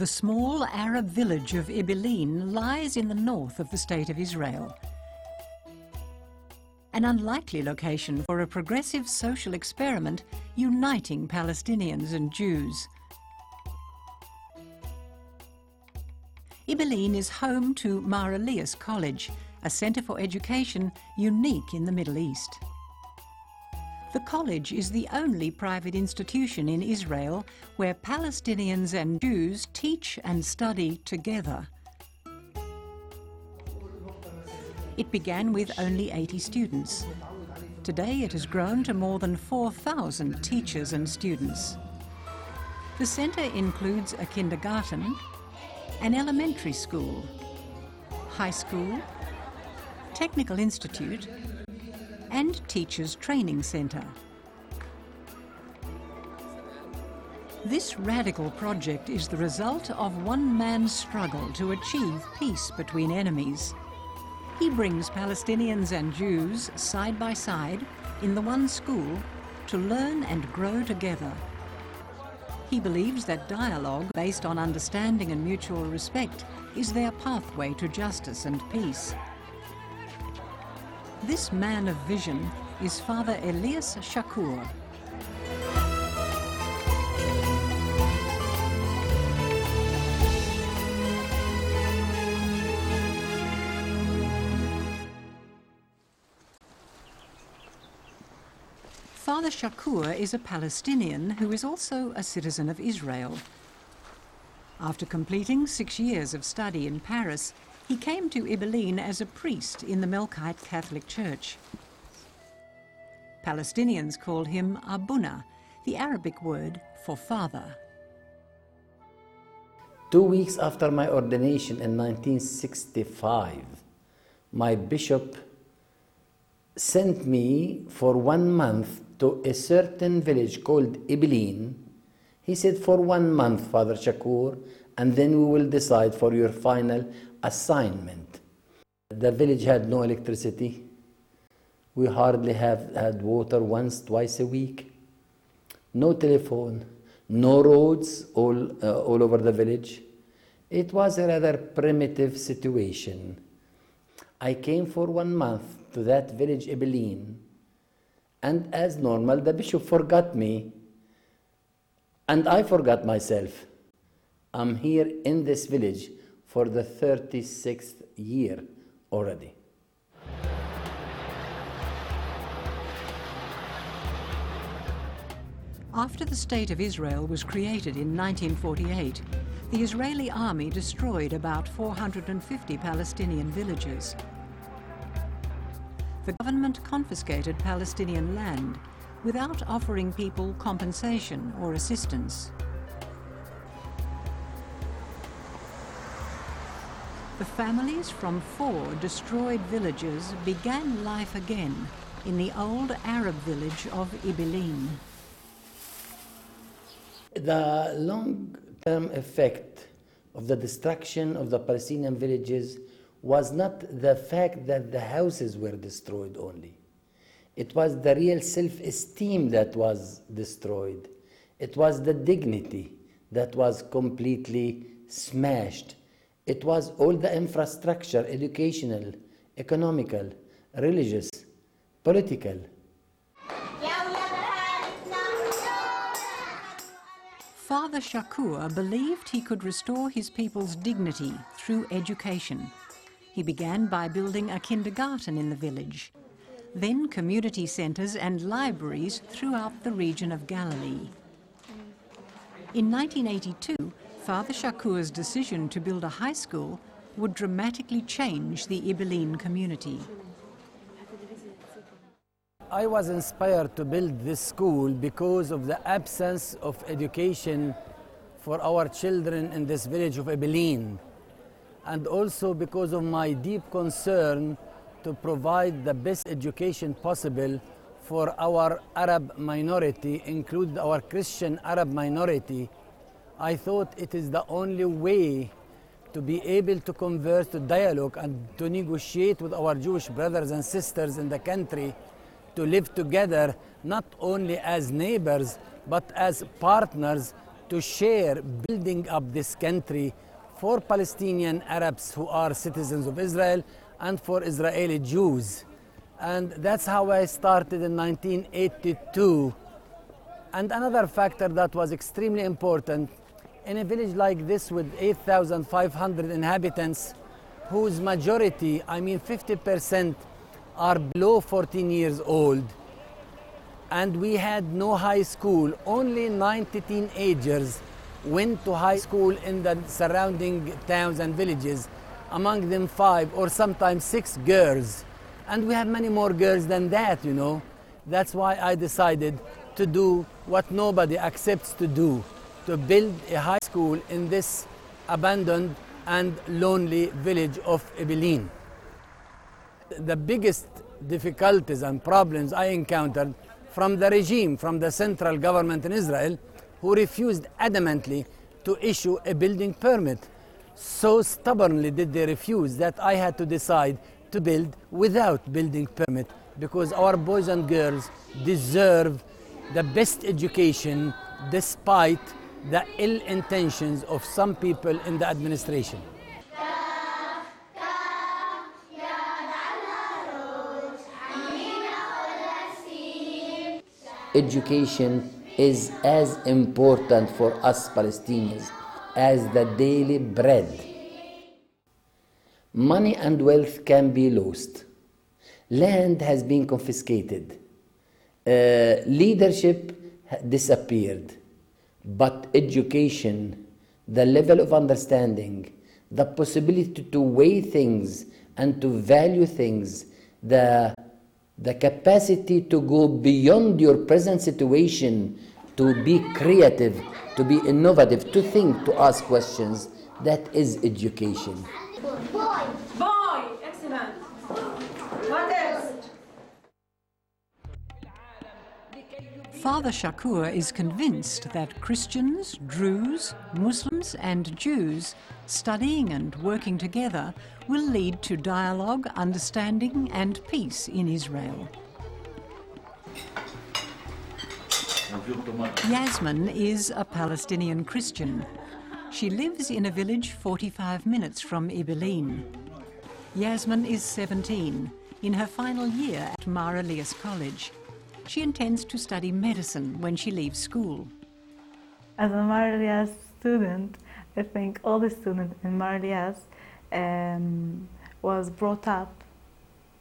The small Arab village of Ibilin lies in the north of the State of Israel. An unlikely location for a progressive social experiment uniting Palestinians and Jews. Ibilin is home to Mar Elias College, a centre for education unique in the Middle East. The college is the only private institution in Israel where Palestinians and Jews teach and study together. It began with only 80 students. Today it has grown to more than 4,000 teachers and students. The centre includes a kindergarten, an elementary school, high school, technical institute and Teachers Training Centre. This radical project is the result of one man's struggle to achieve peace between enemies. He brings Palestinians and Jews side by side in the one school to learn and grow together. He believes that dialogue based on understanding and mutual respect is their pathway to justice and peace. This man of vision is Father Elias Chacour. Father Chacour is a Palestinian who is also a citizen of Israel. After completing six years of study in Paris, he came to Ibilin as a priest in the Melkite Catholic Church. Palestinians called him Abuna, the Arabic word for father. Two weeks after my ordination in 1965, my bishop sent me for one month to a certain village called Ibilin. He said, For one month, Father Chacour, and then we will decide for your final assignment. The village had no electricity. We hardly have had water once, twice a week. No telephone, no roads all, uh, all over the village. It was a rather primitive situation. I came for one month to that village, Ibilin, and as normal, the bishop forgot me, and I forgot myself. I'm here in this village for the 36th year already. After the State of Israel was created in 1948, the Israeli army destroyed about 450 Palestinian villages. The government confiscated Palestinian land without offering people compensation or assistance. The families from four destroyed villages began life again in the old Arab village of Ibilin. The long-term effect of the destruction of the Palestinian villages was not the fact that the houses were destroyed only. It was the real self-esteem that was destroyed. It was the dignity that was completely smashed. It was all the infrastructure, educational, economical, religious, political. Father Chacour believed he could restore his people's dignity through education. He began by building a kindergarten in the village, then community centres and libraries throughout the region of Galilee. In 1982, Father Chacour's decision to build a high school would dramatically change the Ibilin community. I was inspired to build this school because of the absence of education for our children in this village of Ibilin, and also because of my deep concern to provide the best education possible for our Arab minority, including our Christian Arab minority, I thought it is the only way to be able to converse, to dialogue, and to negotiate with our Jewish brothers and sisters in the country to live together not only as neighbors but as partners to share building up this country for Palestinian Arabs who are citizens of Israel and for Israeli Jews. And that's how I started in 1982. And another factor that was extremely important in a village like this with 8,500 inhabitants, whose majority, I mean 50%, are below 14 years old, and we had no high school. Only 90 teenagers went to high school in the surrounding towns and villages, among them five or sometimes six girls. And we have many more girls than that, you know. That's why I decided to do what nobody accepts to do to build a high school in this abandoned and lonely village of Ibilin. The biggest difficulties and problems I encountered from the regime, from the central government in Israel, who refused adamantly to issue a building permit. So stubbornly did they refuse that I had to decide to build without building permit because our boys and girls deserve the best education despite the ill intentions of some people in the administration. Education is as important for us Palestinians as the daily bread. Money and wealth can be lost. Land has been confiscated. Uh, leadership disappeared but education, the level of understanding, the possibility to weigh things and to value things, the, the capacity to go beyond your present situation, to be creative, to be innovative, to think, to ask questions, that is education. Father Chacour is convinced that Christians, Druze, Muslims, and Jews studying and working together will lead to dialogue, understanding, and peace in Israel. Yasmin is a Palestinian Christian. She lives in a village 45 minutes from Ibilin. Yasmin is 17, in her final year at Mar Elias College. She intends to study medicine when she leaves school. As a Mar Elias student, I think all the students in Mar Elias um, was brought up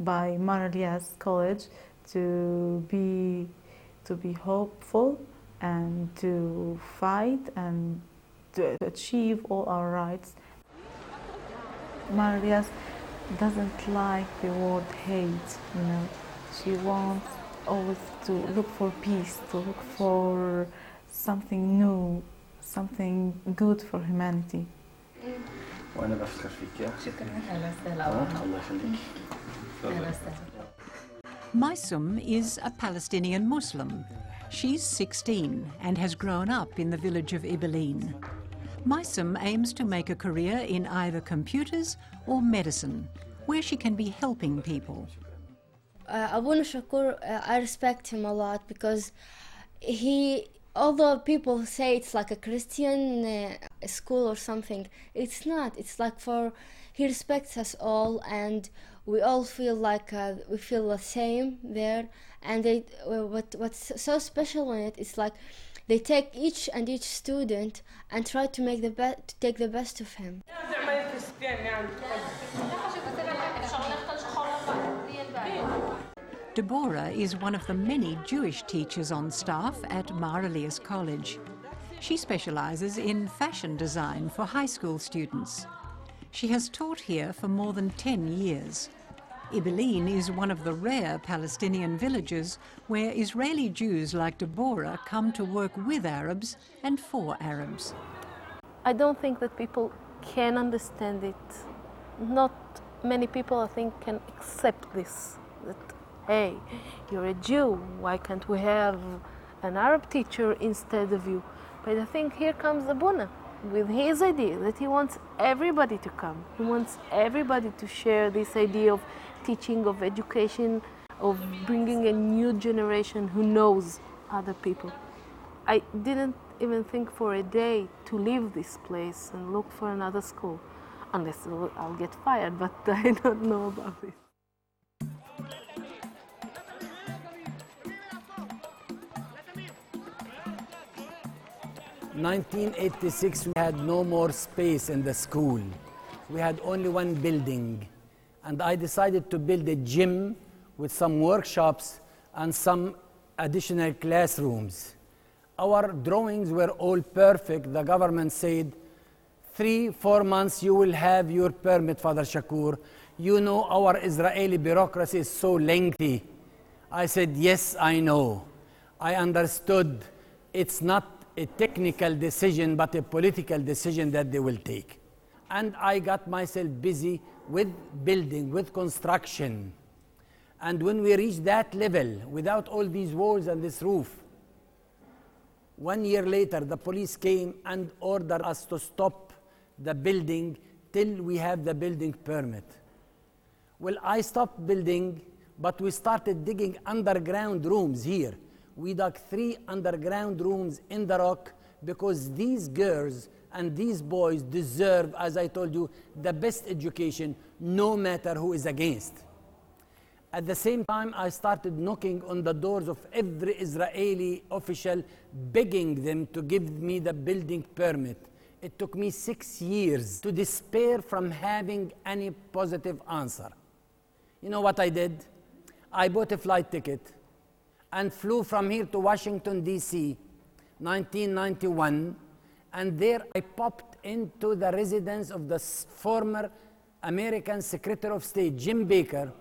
by Mar Elias College to be to be hopeful and to fight and to achieve all our rights. Mar Elias doesn't like the word hate, you know. She wants always to look for peace, to look for something new, something good for humanity. وانا Mysum is a Palestinian Muslim. She's 16 and has grown up in the village of Ibilin. Mysum aims to make a career in either computers or medicine, where she can be helping people uh, Abuna Chacour, uh, I respect him a lot because he, although people say it's like a Christian uh, school or something, it's not. It's like for, he respects us all and we all feel like uh, we feel the same there. And they, uh, what, what's so special in it is like they take each and each student and try to make the best, take the best of him. Deborah is one of the many Jewish teachers on staff at Mar Elias College. She specialises in fashion design for high school students. She has taught here for more than 10 years. Ibilin is one of the rare Palestinian villages where Israeli Jews like Deborah come to work with Arabs and for Arabs. I don't think that people can understand it. Not many people, I think, can accept this. That, hey, you're a Jew, why can't we have an Arab teacher instead of you? But I think here comes Abuna with his idea that he wants everybody to come. He wants everybody to share this idea of teaching, of education, of bringing a new generation who knows other people. I didn't even think for a day to leave this place and look for another school, unless I'll get fired, but I don't know about it. 1986, we had no more space in the school. We had only one building. And I decided to build a gym with some workshops and some additional classrooms. Our drawings were all perfect. The government said, three, four months, you will have your permit, Father Chacour. You know our Israeli bureaucracy is so lengthy. I said, yes, I know. I understood it's not a technical decision, but a political decision that they will take. And I got myself busy with building, with construction. And when we reached that level, without all these walls and this roof, one year later, the police came and ordered us to stop the building till we have the building permit. Well, I stopped building, but we started digging underground rooms here we dug three underground rooms in the rock because these girls and these boys deserve, as I told you, the best education no matter who is against. At the same time, I started knocking on the doors of every Israeli official, begging them to give me the building permit. It took me six years to despair from having any positive answer. You know what I did? I bought a flight ticket and flew from here to Washington, D.C., 1991. And there I popped into the residence of the former American Secretary of State, Jim Baker.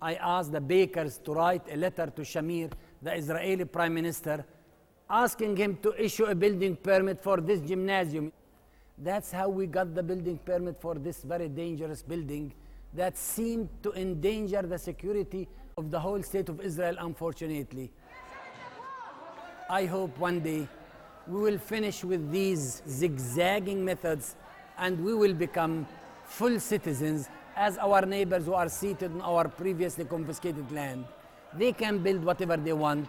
I asked the Bakers to write a letter to Shamir, the Israeli Prime Minister, asking him to issue a building permit for this gymnasium. That's how we got the building permit for this very dangerous building that seemed to endanger the security of the whole state of Israel, unfortunately. I hope one day we will finish with these zigzagging methods and we will become full citizens as our neighbors who are seated on our previously confiscated land. They can build whatever they want.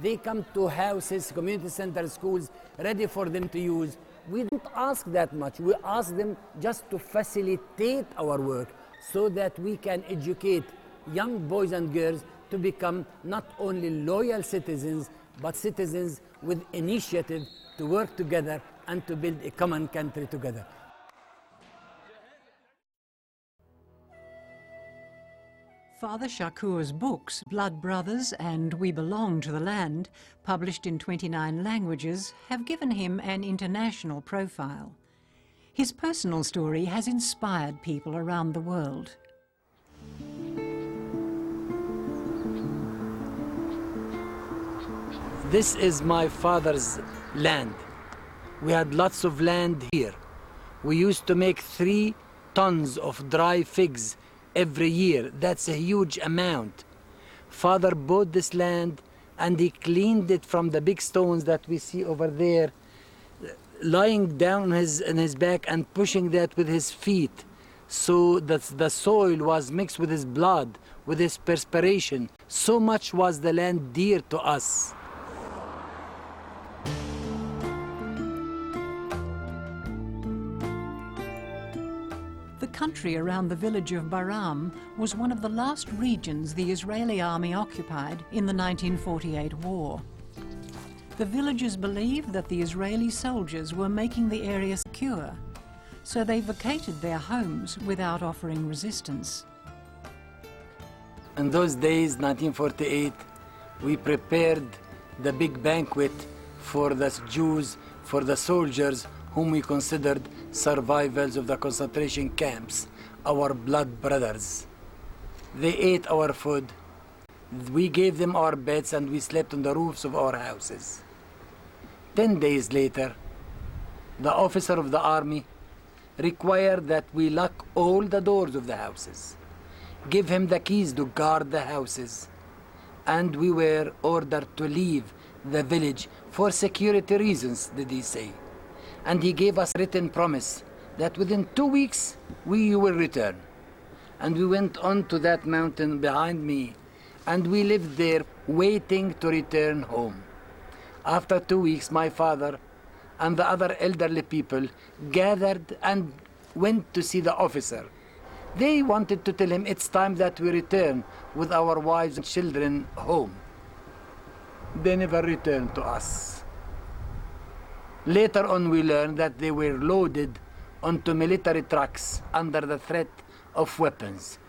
They come to houses, community centers, schools, ready for them to use. We don't ask that much. We ask them just to facilitate our work so that we can educate young boys and girls to become not only loyal citizens, but citizens with initiative to work together and to build a common country together. Father Chacour's books, Blood Brothers and We Belong to the Land, published in 29 languages, have given him an international profile. His personal story has inspired people around the world. This is my father's land. We had lots of land here. We used to make three tons of dry figs every year. That's a huge amount. Father bought this land and he cleaned it from the big stones that we see over there, lying down his, in his back and pushing that with his feet so that the soil was mixed with his blood, with his perspiration. So much was the land dear to us. Country around the village of Baram was one of the last regions the Israeli army occupied in the 1948 war. The villagers believed that the Israeli soldiers were making the area secure, so they vacated their homes without offering resistance. In those days, 1948, we prepared the big banquet for the Jews, for the soldiers whom we considered survivors of the concentration camps, our blood brothers. They ate our food, we gave them our beds, and we slept on the roofs of our houses. Ten days later, the officer of the army required that we lock all the doors of the houses, give him the keys to guard the houses, and we were ordered to leave the village for security reasons, did he say and he gave us written promise that within two weeks we will return. And we went on to that mountain behind me, and we lived there waiting to return home. After two weeks, my father and the other elderly people gathered and went to see the officer. They wanted to tell him it's time that we return with our wives and children home. They never returned to us. Later on, we learned that they were loaded onto military trucks under the threat of weapons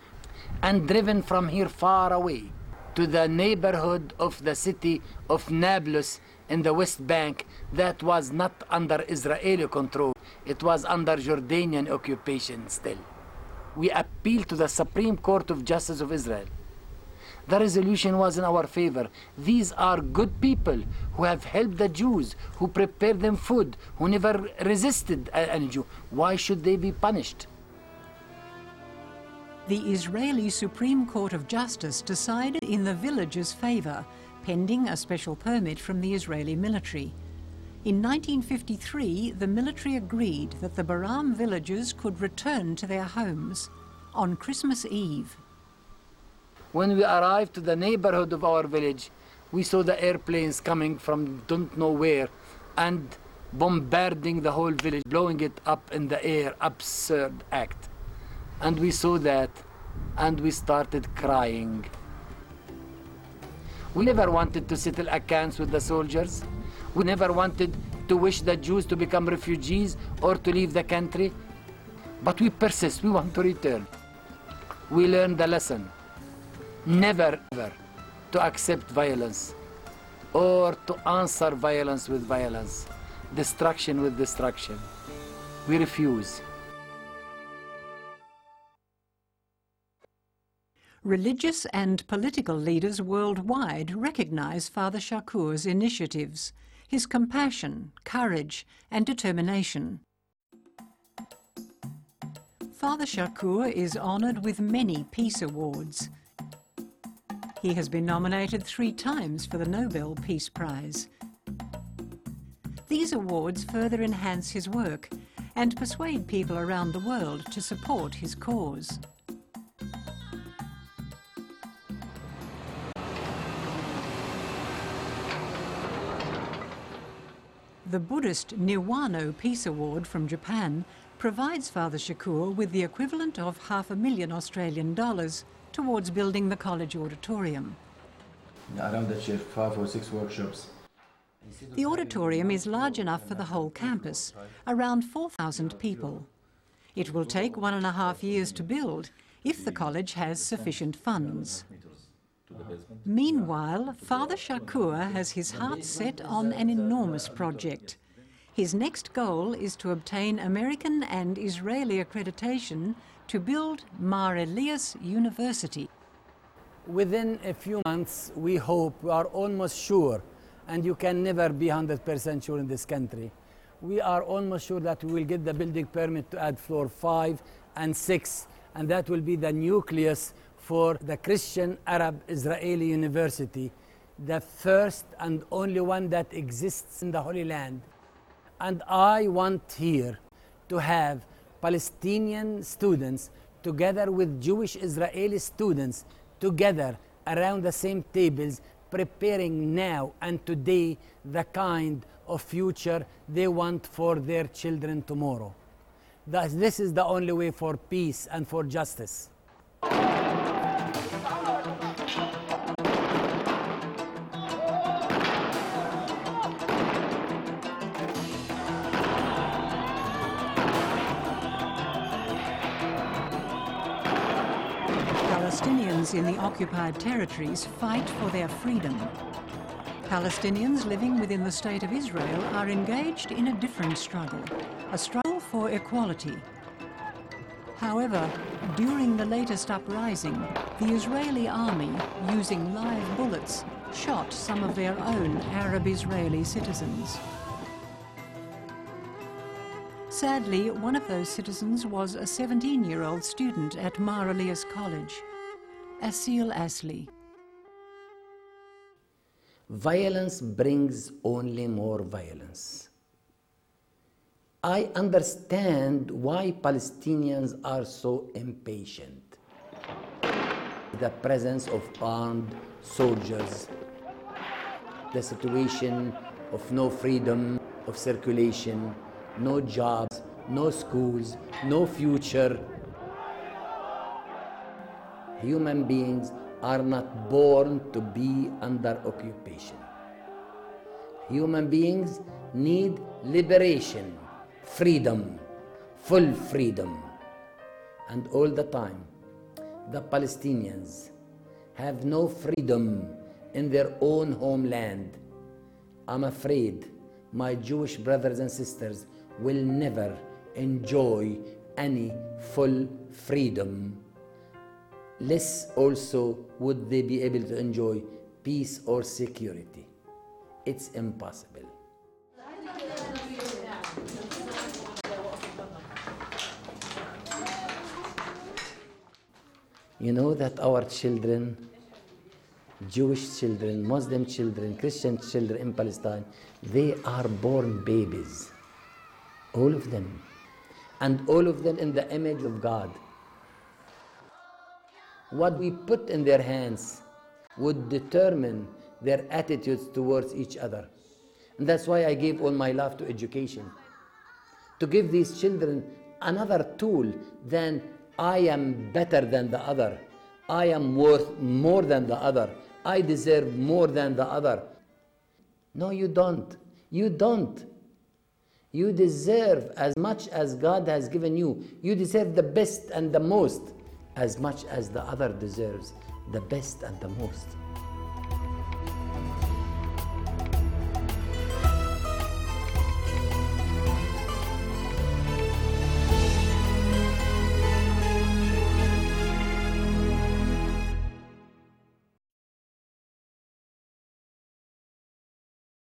and driven from here far away to the neighborhood of the city of Nablus in the West Bank that was not under Israeli control, it was under Jordanian occupation still. We appealed to the Supreme Court of Justice of Israel. The resolution was in our favor. These are good people who have helped the Jews, who prepared them food, who never resisted any Jew. Why should they be punished? The Israeli Supreme Court of Justice decided in the villagers' favour, pending a special permit from the Israeli military. In 1953, the military agreed that the Baram villagers could return to their homes on Christmas Eve. When we arrived to the neighborhood of our village, we saw the airplanes coming from don't know where and bombarding the whole village, blowing it up in the air, absurd act. And we saw that and we started crying. We never wanted to settle accounts with the soldiers. We never wanted to wish the Jews to become refugees or to leave the country. But we persist, we want to return. We learned the lesson. Never, ever to accept violence or to answer violence with violence, destruction with destruction. We refuse. Religious and political leaders worldwide recognize Father Chacour's initiatives, his compassion, courage and determination. Father Chacour is honoured with many peace awards. He has been nominated three times for the Nobel Peace Prize. These awards further enhance his work and persuade people around the world to support his cause. The Buddhist Niwano Peace Award from Japan provides Father Chacour with the equivalent of half a million Australian dollars towards building the college auditorium. Around five or six workshops. The auditorium is large enough for the whole campus, around 4,000 people. It will take one and a half years to build if the college has sufficient funds. Meanwhile, Father Chacour has his heart set on an enormous project. His next goal is to obtain American and Israeli accreditation to build Mar Elias University. Within a few months, we hope, we are almost sure, and you can never be 100% sure in this country. We are almost sure that we will get the building permit to add floor 5 and 6, and that will be the nucleus for the Christian Arab Israeli University, the first and only one that exists in the Holy Land. And I want here to have Palestinian students together with Jewish Israeli students together around the same tables preparing now and today the kind of future they want for their children tomorrow. This is the only way for peace and for justice. In the occupied territories fight for their freedom. Palestinians living within the State of Israel are engaged in a different struggle, a struggle for equality. However, during the latest uprising, the Israeli army, using live bullets, shot some of their own Arab-Israeli citizens. Sadly, one of those citizens was a 17-year-old student at Mar Elias College, Asil Asli. Violence brings only more violence. I understand why Palestinians are so impatient. The presence of armed soldiers, the situation of no freedom, of circulation, no jobs, no schools, no future. Human beings are not born to be under occupation. Human beings need liberation, freedom, full freedom. And all the time, the Palestinians have no freedom in their own homeland. I'm afraid my Jewish brothers and sisters will never enjoy any full freedom. Less also would they be able to enjoy peace or security. It's impossible. You know that our children, Jewish children, Muslim children, Christian children in Palestine, they are born babies. All of them. And all of them in the image of God. What we put in their hands would determine their attitudes towards each other. And that's why I gave all my love to education. To give these children another tool than I am better than the other. I am worth more than the other. I deserve more than the other. No, you don't. You don't. You deserve as much as God has given you. You deserve the best and the most as much as the other deserves the best and the most.